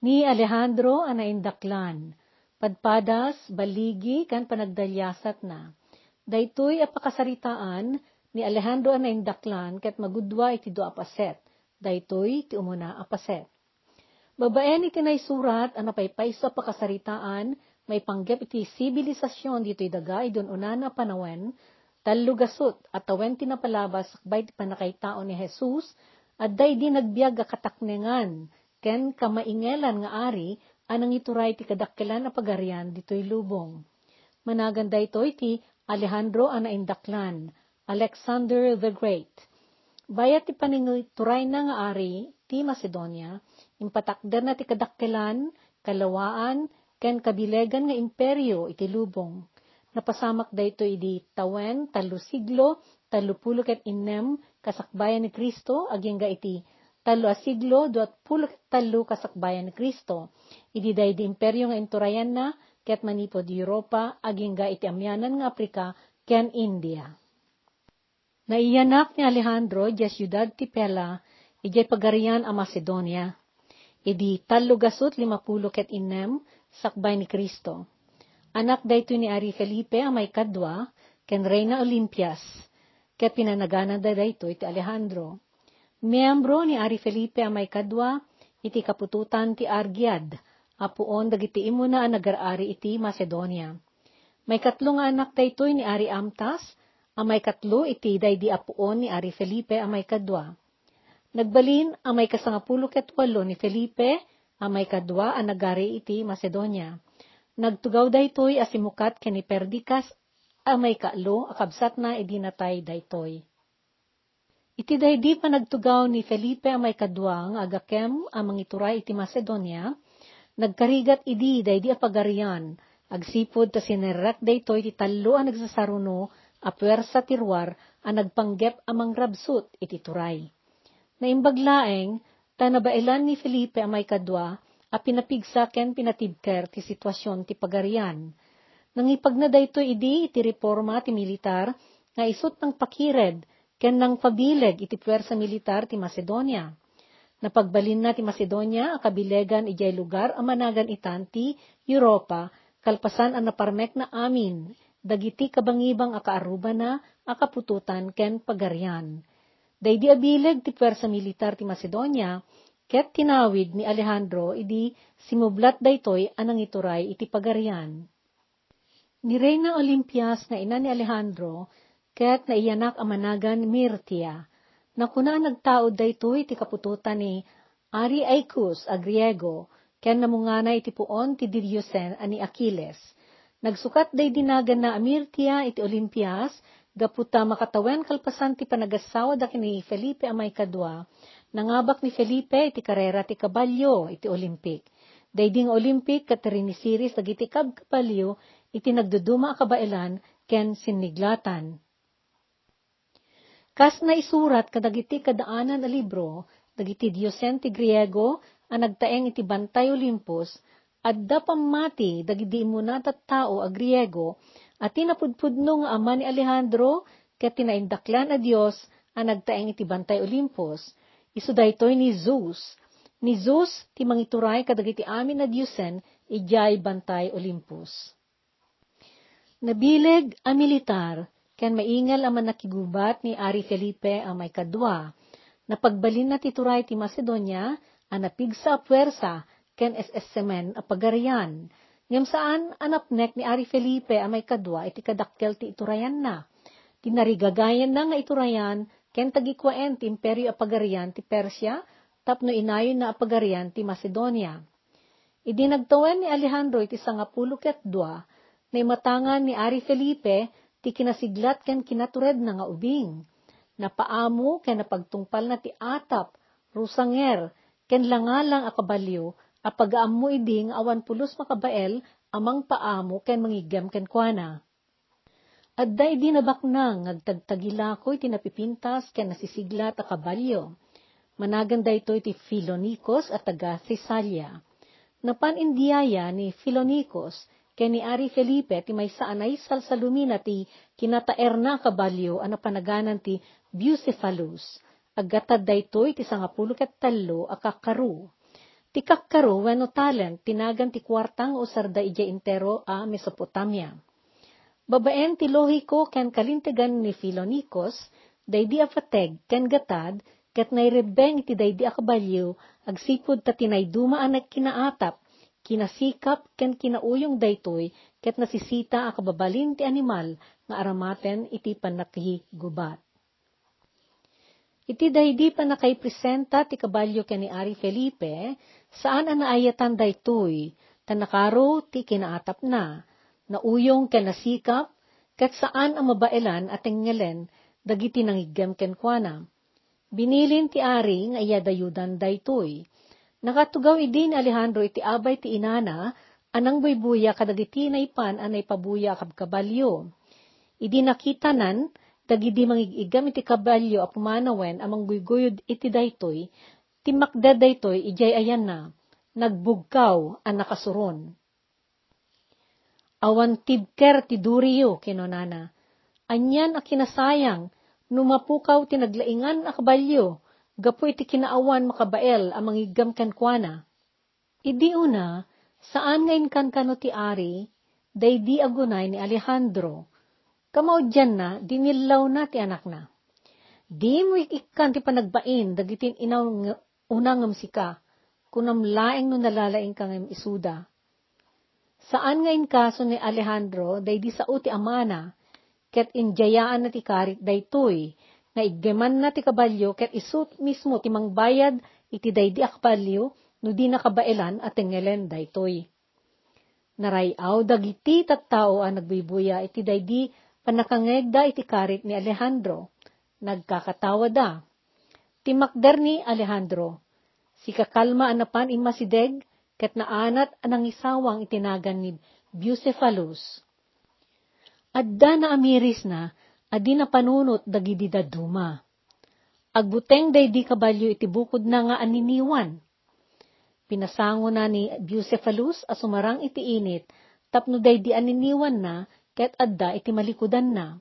Ni Alejandro ana indaklan, padpadas, baligi, kan panagdalyasat na. Daytoy apakasaritaan, ni Alejandro ana indaklan, ket magudwa iti do apaset. Daytoy ti umuna apaset. Babaen iti surat, ana paypayso apakasaritaan, may panggap iti sibilisasyon dito'y daga, idon unana panawen, tallugasot at tawen tinapalabas sakbay ti panakaitao ni Jesus, at day di nagbiag kataknengan, ken kamaingelan nga ari, anang ituray ti kadakkelan na pagarian dito'y lubong. Managanda ito iti Alejandro ana indaklan, Alexander the Great. Bayat ti paningituray na nga ari, ti Macedonia, impatakder na ti kadakkelan, kalawaan, ken kabilegan nga imperyo iti lubong Napasamak dayto idi tawen, talo siglo, talo pulo ket inem, kasakbayan ni Kristo, agingga iti talo a siglo, duat pulo ket talo kasakbayan ni Kristo. Idi day di imperyo nga inturayan na, ket manipod Europa, agingga iti amyanan nga Aprika, ken India. Naiyanak ni Alejandro, di siyudad ti Pela, ijay pagarian a Macedonia. Idi talo gasot limapulo ket inem, sakbay ni Kristo Anak dayto ni Ari Felipe ang may kadwa, ken Reina Olimpias, ket pinanagana da dayto iti Alejandro. Miyembro ni Ari Felipe ang may kadwa, iti kapututan ti Argiad, apuon dagiti imo na ang nagarari iti Macedonia. May katlo nga anak daytoy ni Ari Amtas, ang may katlo iti daydi apuon ni Ari Felipe ang may kadwa. Nagbalin ang may kasangapulo ket walo ni Felipe, ang may kadwa ang nagari iti Macedonia. Nagtugaw daytoy asimukat kani perdikas amay kaalo akabsat na idinatay daytoy. Iti daydi pa nagtugaw ni Felipe amay kadwang agakem amang ituray iti Macedonia, nagkarigat idi daydi apagarian, agsipod ta sinerak daytoy ti talo ang nagsasaruno a puwersa tirwar ang nagpanggep amang rabsut iti turay. Naimbaglaeng, tanabailan ni Felipe amay kadwa, a pinapigsa ken pinatibker ti sitwasyon ti pagarian. Nangipag na dayto idi iti reforma ti militar nga isut ng pakired ken nang pabileg iti puwersa militar ti Macedonia. Napagbalin na ti Macedonia a kabilegan ijay lugar a managan itan ti Europa kalpasan ang naparmek na amin dagiti kabangibang akaaruba na akapututan ken pagarian. Daydi abileg ti puwersa militar ti Macedonia Ket tinawid ni Alejandro, idi simublat daytoy anang ituray iti pagarian. Ni Reyna Olimpias nga ina ni Alejandro, ket naiyanak amanagan Mirtia, na kuna nagtaod daytoy iti kapututan ni Ari Aicus a Griego, ken namunganay iti puon ti Diriosen ani Achilles. Nagsukat day dinagan na Amirtia iti Olimpias, gaputa makatawen kalpasan ti panagasawa da kini Felipe amay kadwa, Nangabak ni Felipe iti karera ti kabalyo iti Olympic. Dayding Olympic katarini series dagiti kab kabalyo iti nagduduma kabailan ken siniglatan. Kas na isurat kadagiti kadaanan a libro, dagiti Diyosen ti Griego, ang nagtaeng iti Bantay Olympus, adda pamati dagiti muna tao a Griego, at tinapudpudno nga ama ni Alejandro, ket tinaindaklan a Dios ang nagtaeng iti Bantay Olympus, Isu daytoy ni Zeus. Ni Zeus ti mangituray kadagiti amin na Diyosen ijay bantay Olympus. Nabileg a militar, ken maingal ang nakigubat ni Ari Felipe ang may kadwa, na pagbalin na tituray ti Macedonia, ang napigsa a puwersa, ken SSMN a pagarian. Ngam saan anapnek ni Ari Felipe ang may kadwa iti kadakkel ti iturayan na. Tinarigagayan na nga iturayan ken tagikwaen ti imperyo apagarian ti Persya, tapno inayon na apagarian ti Macedonia. Idi nagtawen ni Alejandro iti sangapulo ket dua, na imatangan ni Ari Felipe ti kinasiglat ken kinatured na nga ubing. Napaamo ken napagtungpal na ti atap, rusanger, ken langalang akabalyo, apagaammo iding awan pulos makabael amang paamo ken mangigem ken kuana. Adday di nabaknang, agtagtagila ko iti napipintas ken nasisigla ta kabalyo. Managan ito iti Philonikos at taga Thessalia. Napan indiyaya ni Philonikos ken ni Ari Felipe ti may saanay salsalumina ti kinataer na kabalyo ano panaganan ti Bucephalus. Aggatad daytoy ti sangapulo ket tallo akakaru. Ti kakkaro wano talent tinagan ti kwartang usar da ija intero a Mesopotamia. Babaen ti lohiko ken kalintegan ni Philonikos, daydi afateg ken gatad, ket nairebeng iti daydi akabalyo, agsipud ta tinayduma anak kinaatap, kinasikap ken kinauyong daytoy, ket nasisita akababalin ti animal, nga aramaten iti panakhi gubat. Iti daydi pa nakaipresenta ti kabalyo ken ni Ari Felipe, saan ang naayatan daytoy, tanakaro ti kinaatap na, nauyong ken nasikap, ket saan ang mabailan at ngelen, dagiti nangiggem ken kuana. Binilin ti Ari nga iya dayudan daytoy. Nakatugaw idi ni Alejandro iti abay ti inana, anang buybuya kadagiti naipan anay pabuya kabkabalyo. Idi nakitanan, dagidi mangigigam iti kabalyo a pumanawen amang guyguyod iti daytoy, ti makda daytoy ijay ayan na, nagbugkaw ang nakasuron. Awan tibker ti duriyo, kinonana. Anyan a kinasayang, numapukaw ti naglaingan a kabalyo, gapu iti kinaawan makabael a mangigam kankwana. Idi una, saan ngayon kan kano ti ari, daydi agunay ni Alejandro, Kamaudyan na, dinilaw na ti anak na. Di mo ikan ti panagbain, dagitin inaw unang sika, kunam laeng no nalalaing kang isuda. Saan nga in kaso ni Alejandro, day di sa uti amana, ket injayaan na ti karit daytoy, na iggeman na ti kabalyo, ket isut mismo ti mangbayad, iti day di akbalyo, no di nakabailan at tengelen daytoy. Narayaw dagiti tattao ang nagbibuya, iti day di Panakangegda iti karit ni Alejandro. Nagkakatawa da. Timakder ni Alejandro. Si kakalma anapan imasideg, ket naanat anang isawang itinagan ni Bucephalus. Adda na amiris na, adi na panunot dagidi daduma. Agbuteng day di kabalyo iti bukod na nga aniniwan. Pinasango na ni Bucephalus asumarang iti init, tapno day di aniniwan na, ket adda iti malikudan na.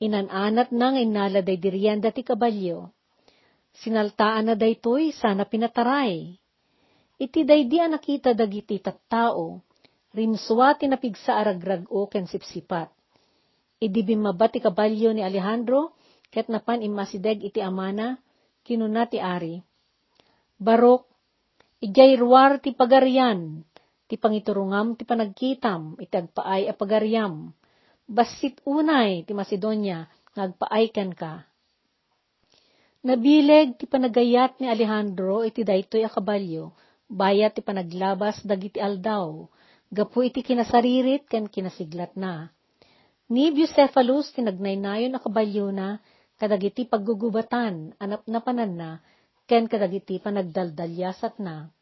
Inananat na nga inaladay diriyan dati kabalyo. Sinaltaan na daytoy sana pinataray. Iti daydi nakita dagiti tattao, rimswa tinapigsa aragrag o ken sipsipat. Idi bimaba ti kabalyo ni Alejandro, ket napan imasideg iti amana, kinuna ti ari. Barok, ijay ruwar ti pagaryan, ti pangiturungam ti panagkitam, iti agpaay a pagaryam. Basit unay ti Macedonia, ngagpaay ken ka. Nabileg ti panagayat ni Alejandro iti daytoy a kabalyo, bayat ti panaglabas dagiti aldaw, gapu iti kinasaririt ken kinasiglat na. Ni Bucephalus tinagnaynayon a kabalyo na, kadagiti paggugubatan, anap na panan na, ken kadagiti panagdaldalyasat na.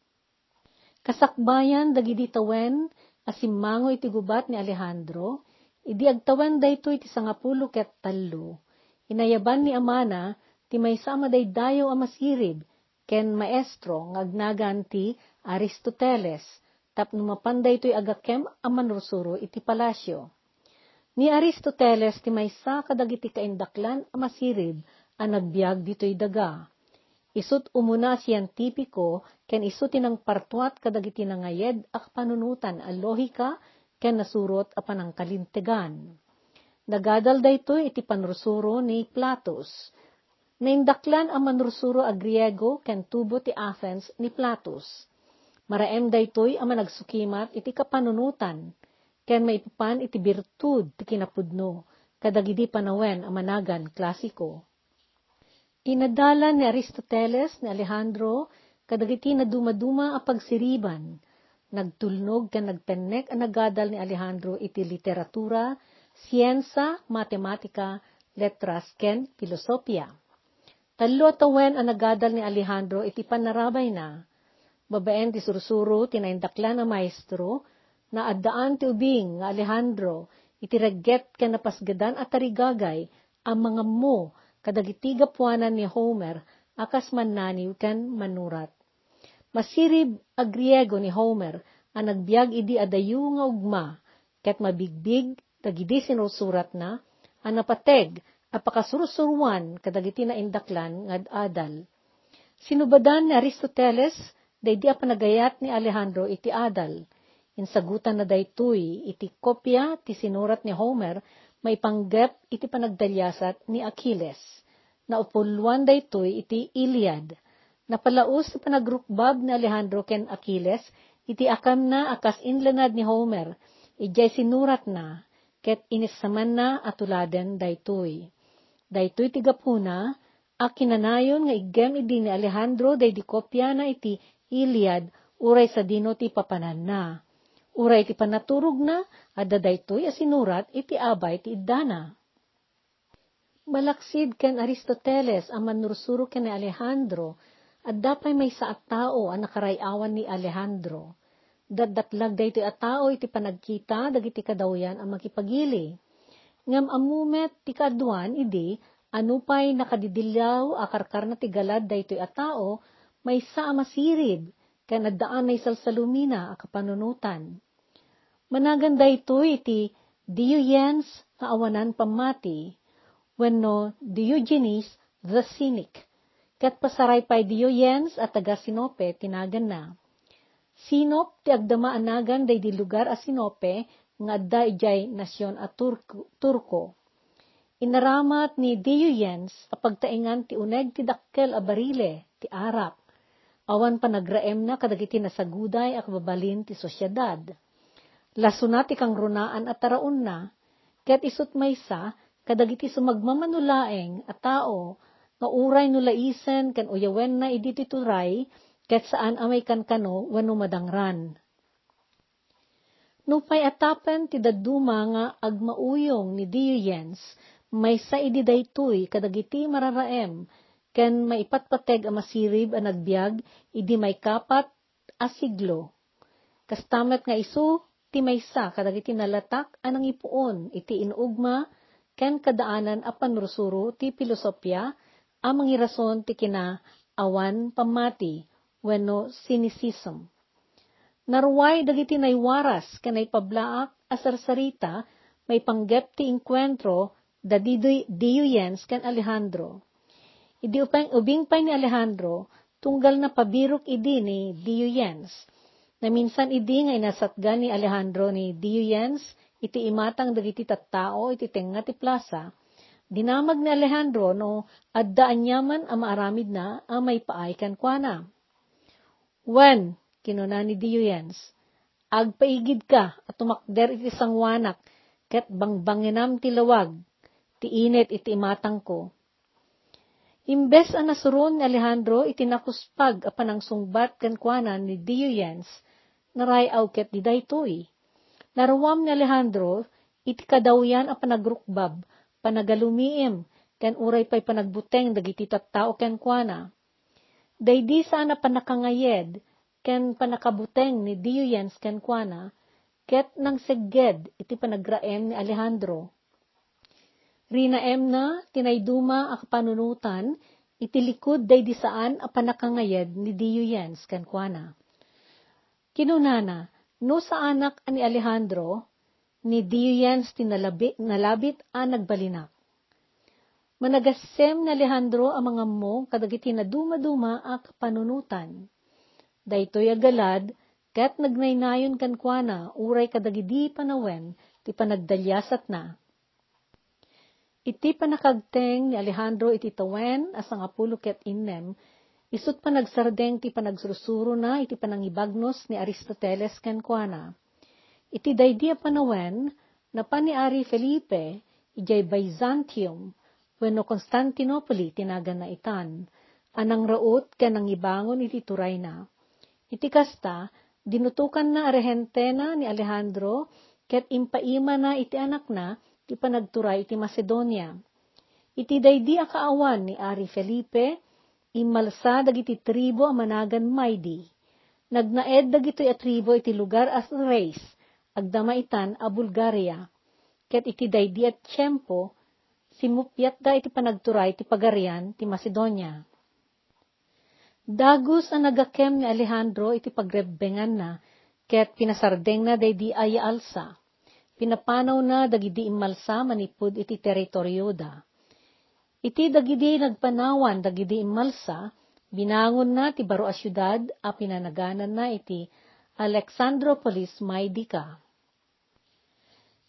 Kasakbayan dagidi tawen asimmango iti gubat ni Alejandro, idi agtawen dayto iti sangapulo ket tallo. Inayaban ni Amana, ti maysa madaydayo a masirib, ken maestro ngagnagan ti Aristoteles, tapno mapanday to'y agakem a manrusuro iti palasyo. Ni Aristoteles ti maysa kadagiti kaindaklan a masirib a nagbiag dito'y daga. Isut umuna siyentipiko, ken isut tinang partuat kadagiti nangayed ak panunutan a lohika, ken nasurot a panangkalintegan. Nagadal dayto iti panrusuro ni Platos. Naindaklan ang manrusuro a Griego ken tubo ti Athens ni Platos. Maraem daytoy ang managsukimat iti kapanunutan, ken maipapan iti birtud ti kinapudno, kadagidi panawen ang managan klasiko. Inadala ni Aristoteles ni Alejandro kadagiti na dumaduma a pagsiriban. Nagtulnog ken nagpennek ang nagadal ni Alejandro iti literatura, siyensa, matematika, letras ken filosofia. Tallo tawen ang nagadal ni Alejandro iti panarabay na. Babaen ti sursuro tinaindakla na maestro na addaan ti ubing nga Alejandro iti regget ken napasgadan at tarigagay ang mga mo kadagiti gapuanan ni Homer, akas mannaniw ken manurat. Masirib a ni Homer, ang nagbiag idi adayu nga ugma, ket mabigbig, dagidi sinusurat na, ang napateg, apakasursuruan kadagiti na indaklan nga adal. Sinubadan ni Aristoteles, daydi a panagayat ni Alejandro iti adal. Insagutan na daytoy iti kopya ti sinurat ni Homer maipanggep iti panagdalyasat ni Achilles. Naupuluan daytoy iti Iliad. Napalaos ti panagrukbab ni Alejandro ken Achilles iti akam na akas inlanad ni Homer. Ijay sinurat na ket inisaman na atuladen daytoy. Daytoy ti gapuna a kinanayon nga igem idi ni Alejandro day di kopya na iti Iliad uray sa dino ti papanan na. Uray ti panaturog na, adda daytoy asinurat iti abay ti iddana. Malaksid ken Aristoteles ang manursuro ken ni Alejandro, at dapay may sa tao ang nakarayawan ni Alejandro. Daddatlag daytoy at tao iti panagkita, dagiti kadawyan ang makipagili. Ngam amumet ti kaduan idi, ano pa'y nakadidilaw akarkar na tigalad daytoy at tao, may sa masirid, ken addaan na isalsalumina a kapanunutan. Managanda ito iti Diogenes nga awanan pamati, wenno Diogenes the Cynic, kat pasaray pa'y Diogenes at taga Sinope tinagan na. Sinop ti agdama anagan day di lugar a Sinope nga adda ijay nasyon a Turko. Turko. Inaramat ni Diogenes a pagtaingan ti uneg ti dakkel a barile ti Arap awan pa nagraem na kadagiti nasaguday ak babalin ti sosyedad. Lasunat ikang runaan at taraon na, ket isut maysa, kadagiti sumagmamanulaeng at tao, nga uray nulaisen kan uyawen na idi turay, ket saan amay kan kano wano madangran. Nupay atapen ti daduma nga agmauyong ni Diogenes, may sa idi daytoy kadagiti mararaem, ken maipatpateg a masirib a nagbiag, idi may kapat a siglo. Kastamet nga isu, ti maysa kadagiti nalatak anang ipuon, iti inuugma, ken kadaanan a panrusuro ti filosofya, a mangirason ti kina awan pamati, wenno cynicism. Narway dagiti naywaras kanay pablaak asarsarita may panggep ti inkwentro da Diogenes ken Alejandro. Idi upang ubing pa ni Alejandro, tunggal na pabirok idi ni Diogenes. Na minsan idi nga inasatgan ni Alejandro ni Diogenes, iti imatang dagiti tattao iti tenga ti plaza. Dinamag ni Alejandro no addaan yaman ang maaramid na ang may paay kan kuana. When, kinuna ni Diogenes, agpaigid ka at tumakder iti sangwanak, ket bangbanginam ti lawag, ti init iti imatang ko Imbes ang nasuron ni Alejandro, itinakuspag a panangsungbat kankwanan ni Diogenes, naray awket di daytoy. Naruwam ni Alejandro, iti kadawyan a panagrukbab, panagalumiim, ken uray pa'y panagbuteng dagiti tattao ken kuana. Daydi sana panakangayed, ken panakabuteng ni Diogenes ken kuana, ket nang segged iti panagraem ni Alejandro Rinaem na, tinayduma a kapanunutan, itilikod day di saan a panakangayad ni Diogenes kankwana. Kinunana, no sa anak ani Alejandro, ni Diogenes tinalabit nalabit a nagbalinak. Managasem ni Alejandro ang mga mo kadagiti na duma-duma a kapanunutan. Daytoy agalad, kat nagnaynayon kankwana, uray kadagidi panawen, ti panagdalyasat na Iti panakagteng ni Alejandro iti tawen asang apulo ket innem, isut pa nagsardeng ti panagsursuro na iti panangibagnos ni Aristoteles ken kuana. Iti daydia panawen, na pa ni Ari Felipe, ijay Byzantium, wenno Constantinople tinagan na itan, anang raot ken ibangon iti turay na. Iti kasta, dinutukan na arehentena ni Alejandro, ket impaima na iti anak na, ti panagturay iti Macedonia. Iti daydi a kaawan ni Ari Felipe, imalsa dagiti tribo a managan maydi. Nagnaed dagiti a tribo iti lugar as race, agdamaitan a Bulgaria. Ket iti daydi at tiyempo, simupyat da iti panagturay ti pagarian ti Macedonia. Dagus ang nagakem ni Alejandro iti pagrebbengan na, ket pinasardeng na daydi aya alsa pinapanaw na dagidi imalsa manipud iti teritoryo da. Iti dagidi nagpanawan dagidi imalsa, Binangon na ti baro a syudad a pinanaganan na iti Alexandropolis Maydika.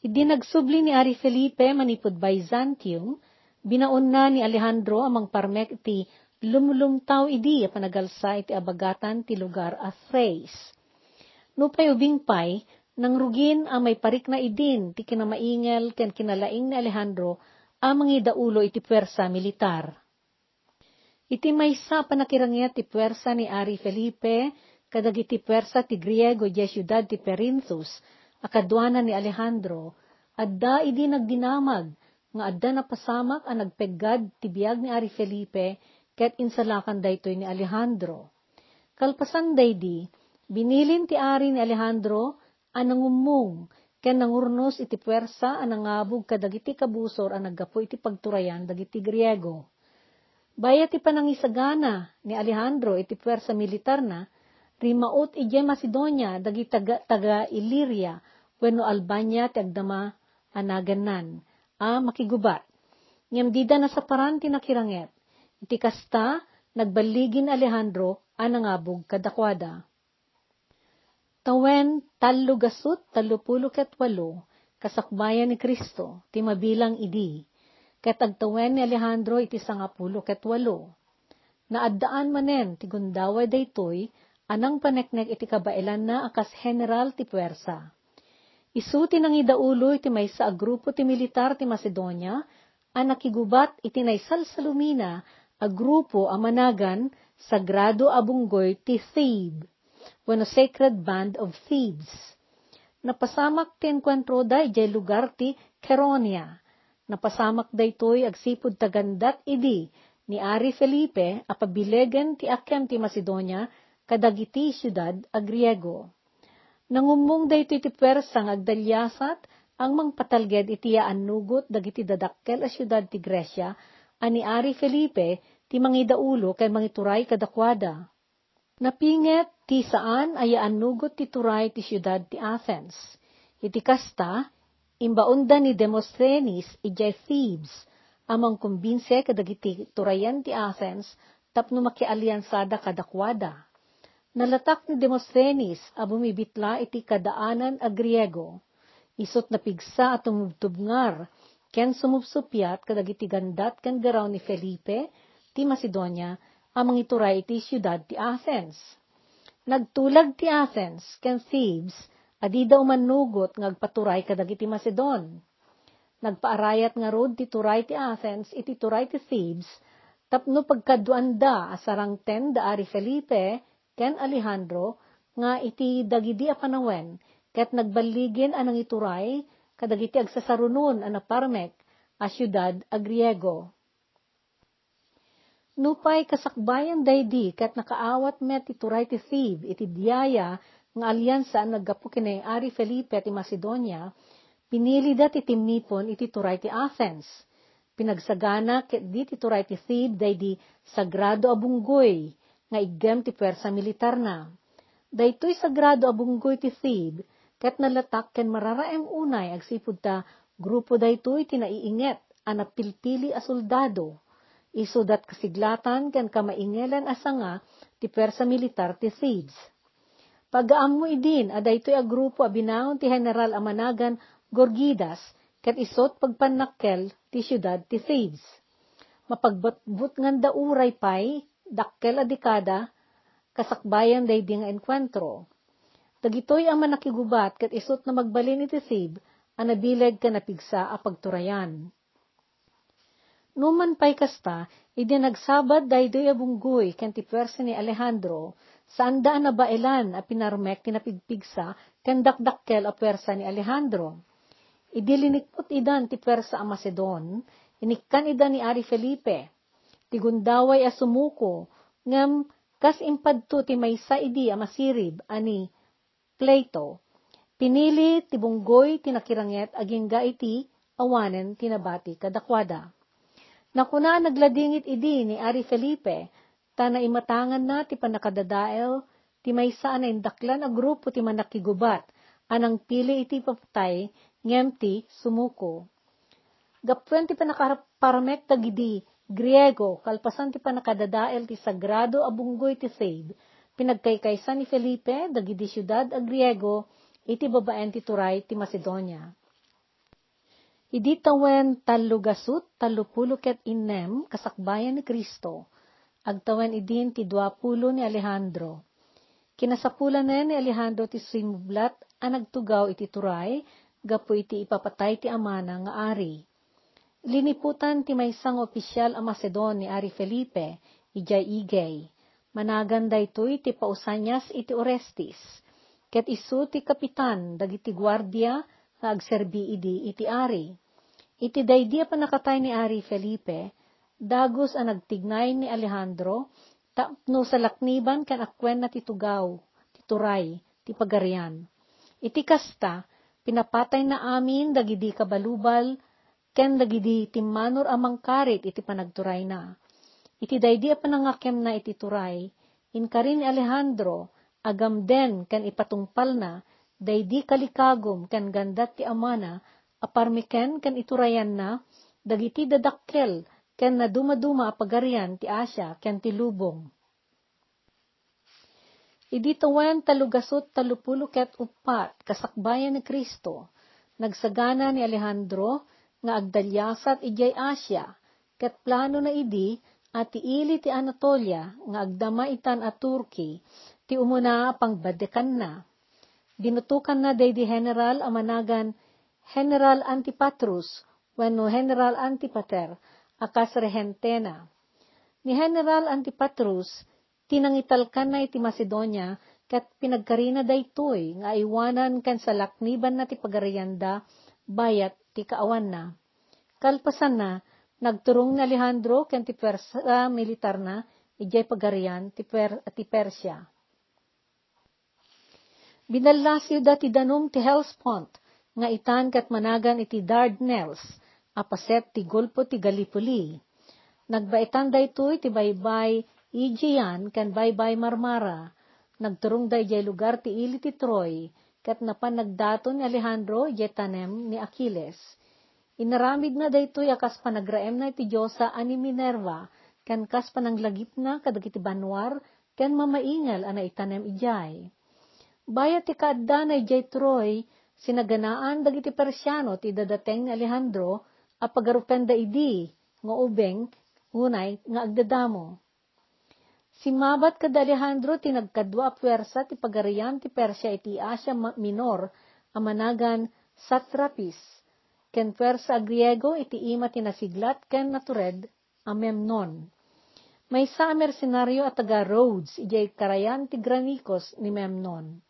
Idi nagsubli ni Ari Felipe manipod Byzantium, binaon na ni Alejandro amang parmek iti lumlumtaw idi a panagalsa iti abagatan ti lugar a Thrace. Nupay ubing pay, nang rugin ang may parik na idin ti kinamaingal ken kinalaing ni Alejandro amang idaulo iti pwersa militar. Iti maysa panakirangyat ti pwersa ni Ari Felipe, kadag iti pwersa ti Griego di siyudad ti Perinthus, akadwana ni Alejandro, adda idi nagdinamag, nga adda napasamak ang nagpeggad ti biyag ni Ari Felipe, ket insalakan daytoy ni Alejandro. Kalpasan daydi, binilin ti Ari ni Alejandro, anang umung, ken nangurnos iti pwersa anang ngabog kadagiti kabusor ang naggapo iti pagturayan dagiti Griego. Bayat ti panangisagana ni Alejandro iti pwersa militar na, rimaot ije Macedonia dagi taga, taga Illyria wenno Albania ti agdama anaganan, a makigubat. Ngem dida na sa paran tinakiranget, iti kasta nagbaligin Alejandro a nangabog kadakwada. Tawen talo gasut talupulo ket walo, kasakbayan ni Kristo, ti mabilang idi, ket agtawen ni Alejandro iti sangapulo ket walo. Naaddaan manen ti gundaway daytoy anang paneknek iti kabailan na akas general ti puwersa. Isu ti nang idaulo iti maysa a grupo ti militar ti Macedonia, ang nakigubat iti naisalsalumina a grupo a managan Sagrado Abunggoy ti Thebe, when a sacred band of thieves. Napasamak ti enkwentro da ijay lugar ti Keronia, Napasamak daytoy agsipud tagandat idi ni Ari Felipe apabilegen ti akem ti Macedonia kadagiti syudad a Griego. Nangumong daytoy ti pwersang agdalyasat ang mangpatalged iti anugot dagiti dadakkel a syudad ti Gresya ani Ari Felipe ti mangidaulo kay mangituray kadakwada. Napinget ti saan ay anugot ti turay ti syudad ti Athens. Iti kasta, Imbaunda ni Demosthenes ijay Thebes, amang kumbinse kadagiti turayan ti Athens, tapno makialyansada kadakwada. Nalatak ni Demosthenes a bumibitla iti kadaanan a Griego. Isot na pigsa at tumubtubngar, ken sumubsupyat kadagiti gandat ken garaw ni Felipe, ti Macedonia, amang ituray iti siyudad ti Athens. Nagtulag ti Athens, ken Thebes, Adi daw manugot ngagpaturay kadagiti Macedon. Nagpaarayat nga rod ti turay ti Athens iti turay ti Thebes, tapno pagkaduan da asarang ten da Ari Felipe, ken Alejandro, nga iti dagidi a panawen, ket nagbaligin anang ituray, kadagiti agsasarunon a naparmek, a syudad a Griego. Nupay kasakbayan daydi ket nakaawat met ituray ti Thebe iti diyaya nga alyansa naggapu kinay Ari Felipe ti Macedonia, pinili da ti timnipon iti turay ti Athens. Pinagsagana ket di ti turay ti Thebe day di sagrado abunggoy, nga igem ti pwersa militar na. Daytoy sagrado abunggoy ti Thebe, ket nalatak ken mararaem unay agsipud ta grupo daytoy ti naiinget anak pilpili a soldado. Isudat kasiglatan ken kamaingelan asanga ti pwersa militar ti Thebes Pagaam mo idin, aday ito'y a grupo a binaon ti General Amanagan Gorgidas, ket isot pagpanakkel ti syudad ti Thebes. Mapagbutbut ngan dauray pay, dakkel a dekada, kasakbayan day di nga enkwentro. Dagitoy ang manakigubat ket isot na magbalin iti Thebe, ang nabileg ka napigsa a pagturayan. Numan pay kasta, idi nagsabad daydoy abunggoy ken ti pwersa ni Alejandro, Saan daan na bailan a pinarmek kinapigpigsa ken dakdakkel a pwersa ni Alejandro. Idilinikpot idan ti pwersa a Macedon, inikkan idan ni Ari Felipe. Ti gundaway a sumuko, ngem kas impadto ti maysa idi a masirib ani Plato. Pinili ti bunggoy tinakiranget aging iti awanen tinabati kadakwada. Nakuna nagladingit idi ni Ari Felipe, ta naimatangan na ti panakadadael, ti maysa na indaklan a grupo ti manakigubat, anang pili iti papatay, ngem ti sumuko. Gapwen ti panakaparamek tagidi, Griego, kalpasan ti panakadadael ti sagrado abunggoy ti Said, pinagkaykaysa ni Felipe, dagiti syudad a Griego, iti babaen ti Turay ti Macedonia. Idi tawen talugasut talupuluket inem kasakbayan ni Kristo, agtawen idin ti duapulo ni Alejandro. Kinasapulan na ni Alejandro ti simublat a nagtugaw iti Turay, gapu iti ipapatay ti amana nga ari. Liniputan ti maysang opisyal a Macedon ni Ari Felipe, ijay igay. Managan daytoy ti pausanyas iti Orestis. Ket isu ti kapitan dagiti gwardiya nga agserbi idi iti ari. Iti daydi pa nakatay ni Ari Felipe, dagos a nagtignay ni Alejandro, tapno sa lakniban kan akwen na titugaw, tituray, ti pagarian. Iti kasta, pinapatay na amin dagidi kabalubal, ken dagidi timmanor amang karit iti panagturay na. Iti daydi panangakem na iti turay, inkarin ni Alejandro, agam den ken ipatungpal na, daydi kalikagom ken gandat ti amana, aparmiken ken iturayan na, dagiti dadakkel ken na dumaduma a pagarian ti Asya ken ti lubong. Idi tawen talugasot talupulo ket upat kasakbayan ni Kristo, nagsagana ni Alejandro, nga agdalyasat ijay Asya, ket plano na idi, at iili ti Anatolia, nga agdama itan a Turkey, ti umuna pangbadekan na. Dinutukan na day di General amanagan General Antipatrus, wenno General Antipater, akas rehentena. Ni General Antipatrus, tinangitalkan na iti Macedonia, kat pinagkarina daytoy, nga iwanan kan sa lakniban na ti pagarayanda, bayat ti kaawan na. Kalpasan na, nagturong ni Alejandro ken ti Persa militar na, ijay pagarian ti, per, ti Persya. Binalla siyuda ti danum ti Hellespont, nga itan kat managan iti Dardanelles, apaset ti gulpo ti Gallipoli. Nagbaitan daytoy ti baybay Aegean ken baybay Marmara. Nagturong dayjay lugar ti ili ti Troy, kat napan nagdato ni Alejandro yetanem ni Achilles. Inaramid na daytoy akas panagraem na iti Diyosa ani Minerva, ken kas pananglagip na kadagiti banwar, ken mamaingal ana itanem ijay. Bayat ti kaadda na ijay Troy, sinaganaan dagiti Persiano ti dadateng ni Alejandro, a pagarupen da idi, nga ubeng, unay, nga agdadamo. Si Mabat kad Alejandro tinagkadwa puwersa ti pagarian ti Persya iti Asia Minor amanagan satrapis. Ken puwersa Griego iti ima tinasiglat ken natured amemnon. May sa mercenaryo at taga Rhodes ijay karayan ti Granicos ni Memnon.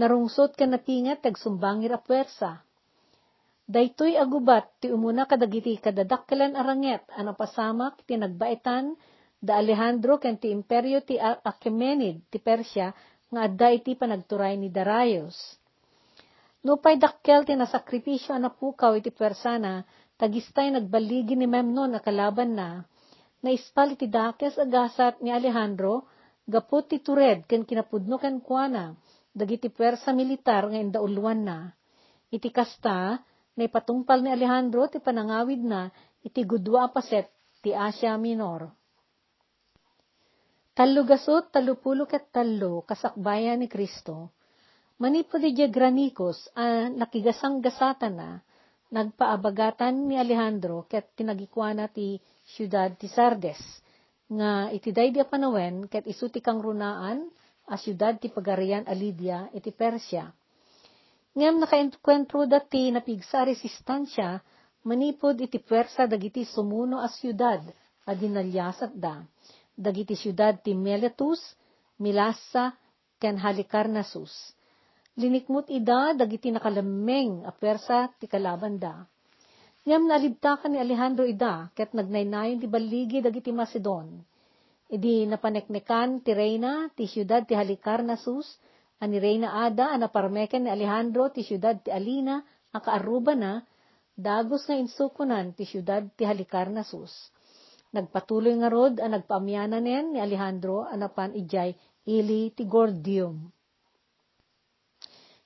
Narungsot ken natingat tagsumbangir a puwersa. Daytoy agubat ti umuna kadagiti kadadakkelan aranget ano pasamak ti nagbaitan da Alejandro ken ti imperyo ti Achaemenid ti Persya nga adda iti panagturay ni Darius. Nupay dakkel ti nasakripisyo anapukaw iti persana, tagistay nagbaligi ni Memnon a kalaban na, naispal iti dakes agasat ni Alejandro, gapot ti tured ken kinapudno ken kuana, dagiti persa militar nga indauluan na. Iti kasta, na ipatungpal ni Alejandro ti panangawid na, iti gudwa paset ti Asia Minor. Tallugasot talupulo ket tallo kasakbayan ni Kristo. Manipod di granikos a nakigasang gasatan na nagpaabagatan ni Alejandro ket tinagikwana ti siyudad ti Sardes nga iti daydi panawen ket isu ti kang runaan a siyudad ti pagarian a Lydia iti Persya. Ngem nakaenkwentro dati napigsa resistansya manipod iti pwersa dagiti sumuno a siyudad a dinalyasat da dagiti siyudad ti Miletus, Milasa, ken Halicarnassus. Linikmut ida dagiti nakalameng a persa ti kalaban da. Ngam nalibtakan ni Alejandro ida, ket nagnaynayon ti baligi dagiti Macedon. Idi napaneknekan ti Reina ti siyudad ti Halicarnassus, ani Reina Ada ana parmeken ni Alejandro ti siyudad ti Alina, a kaaruba na, dagos nga insukunan ti siyudad ti Halicarnassus Nagpatuloy nga rod ang nagpaamyanan ni Alejandro anapan ijay ili ti Gordium.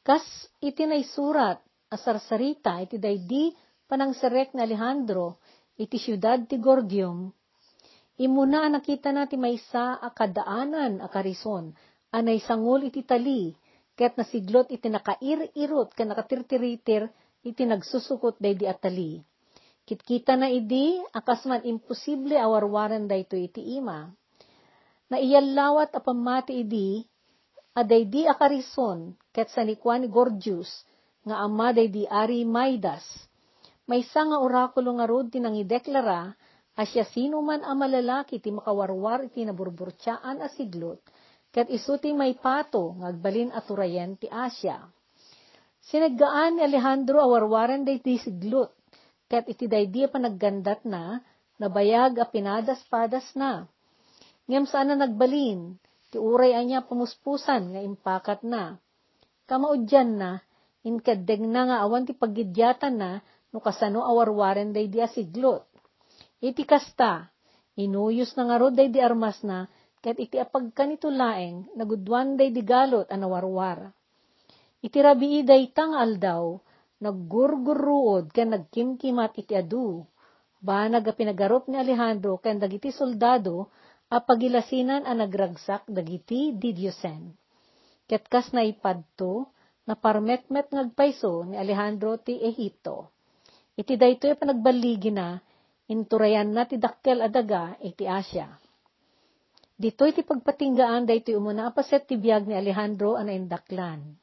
Kas iti surat asarsarita iti daydi panangserek ni Alejandro iti siyudad ti Gordium Imuna nakita nati maysa a kadaanan a karison, anay sangol iti tali, ket nasiglot iti nakair-irot ken nakatirtiritir iti nagsusukot daydi atali. Kitkita na idi, akas man imposible awarwaran dayto iti ima. Naiyallawat a pamati idi, aday di akarison, ket sanikwan ni Gorgius, nga ama day di Ari Maidas. May nga orakulo nga rod tinangideklara, asya sino man ang malalaki ti makawarwar iti naburburtsaan a siglot, ket isuti may pato ngagbalin aturayen ti Asya. Sinaggaan ni Alejandro awarwaran day ti siglot, ket iti daydi panaggandat na, nabayag a pinadas-padas na. Ngem saan na nagbalin, ti uray anya pamuspusan nga impakat na. Kamaudyan na, inkadeg na nga awan ti paggidyatan na, no kasano awarwaren day di asiglot Iti kasta, inuyos na nga rod day di armas na, ket iti apagkanito laeng, nagudwan day di galot anawarwar. Iti rabii day tang aldaw, naggurguruod ken nagkimkimat iti adu. Banag a pinagarop ni Alejandro ken dagiti soldado a pagilasinan a nagragsak dagiti didyosen. Ket kas na ipadto, na parmetmet ngagpayso ni Alejandro ti Ehipto. Iti daytoy panagbaligi na, inturayan na ti dakkel adaga iti Asya. Dito'y ti pagpatinggaan daytoy umuna apaset ti biyag ni Alejandro ana indaklan.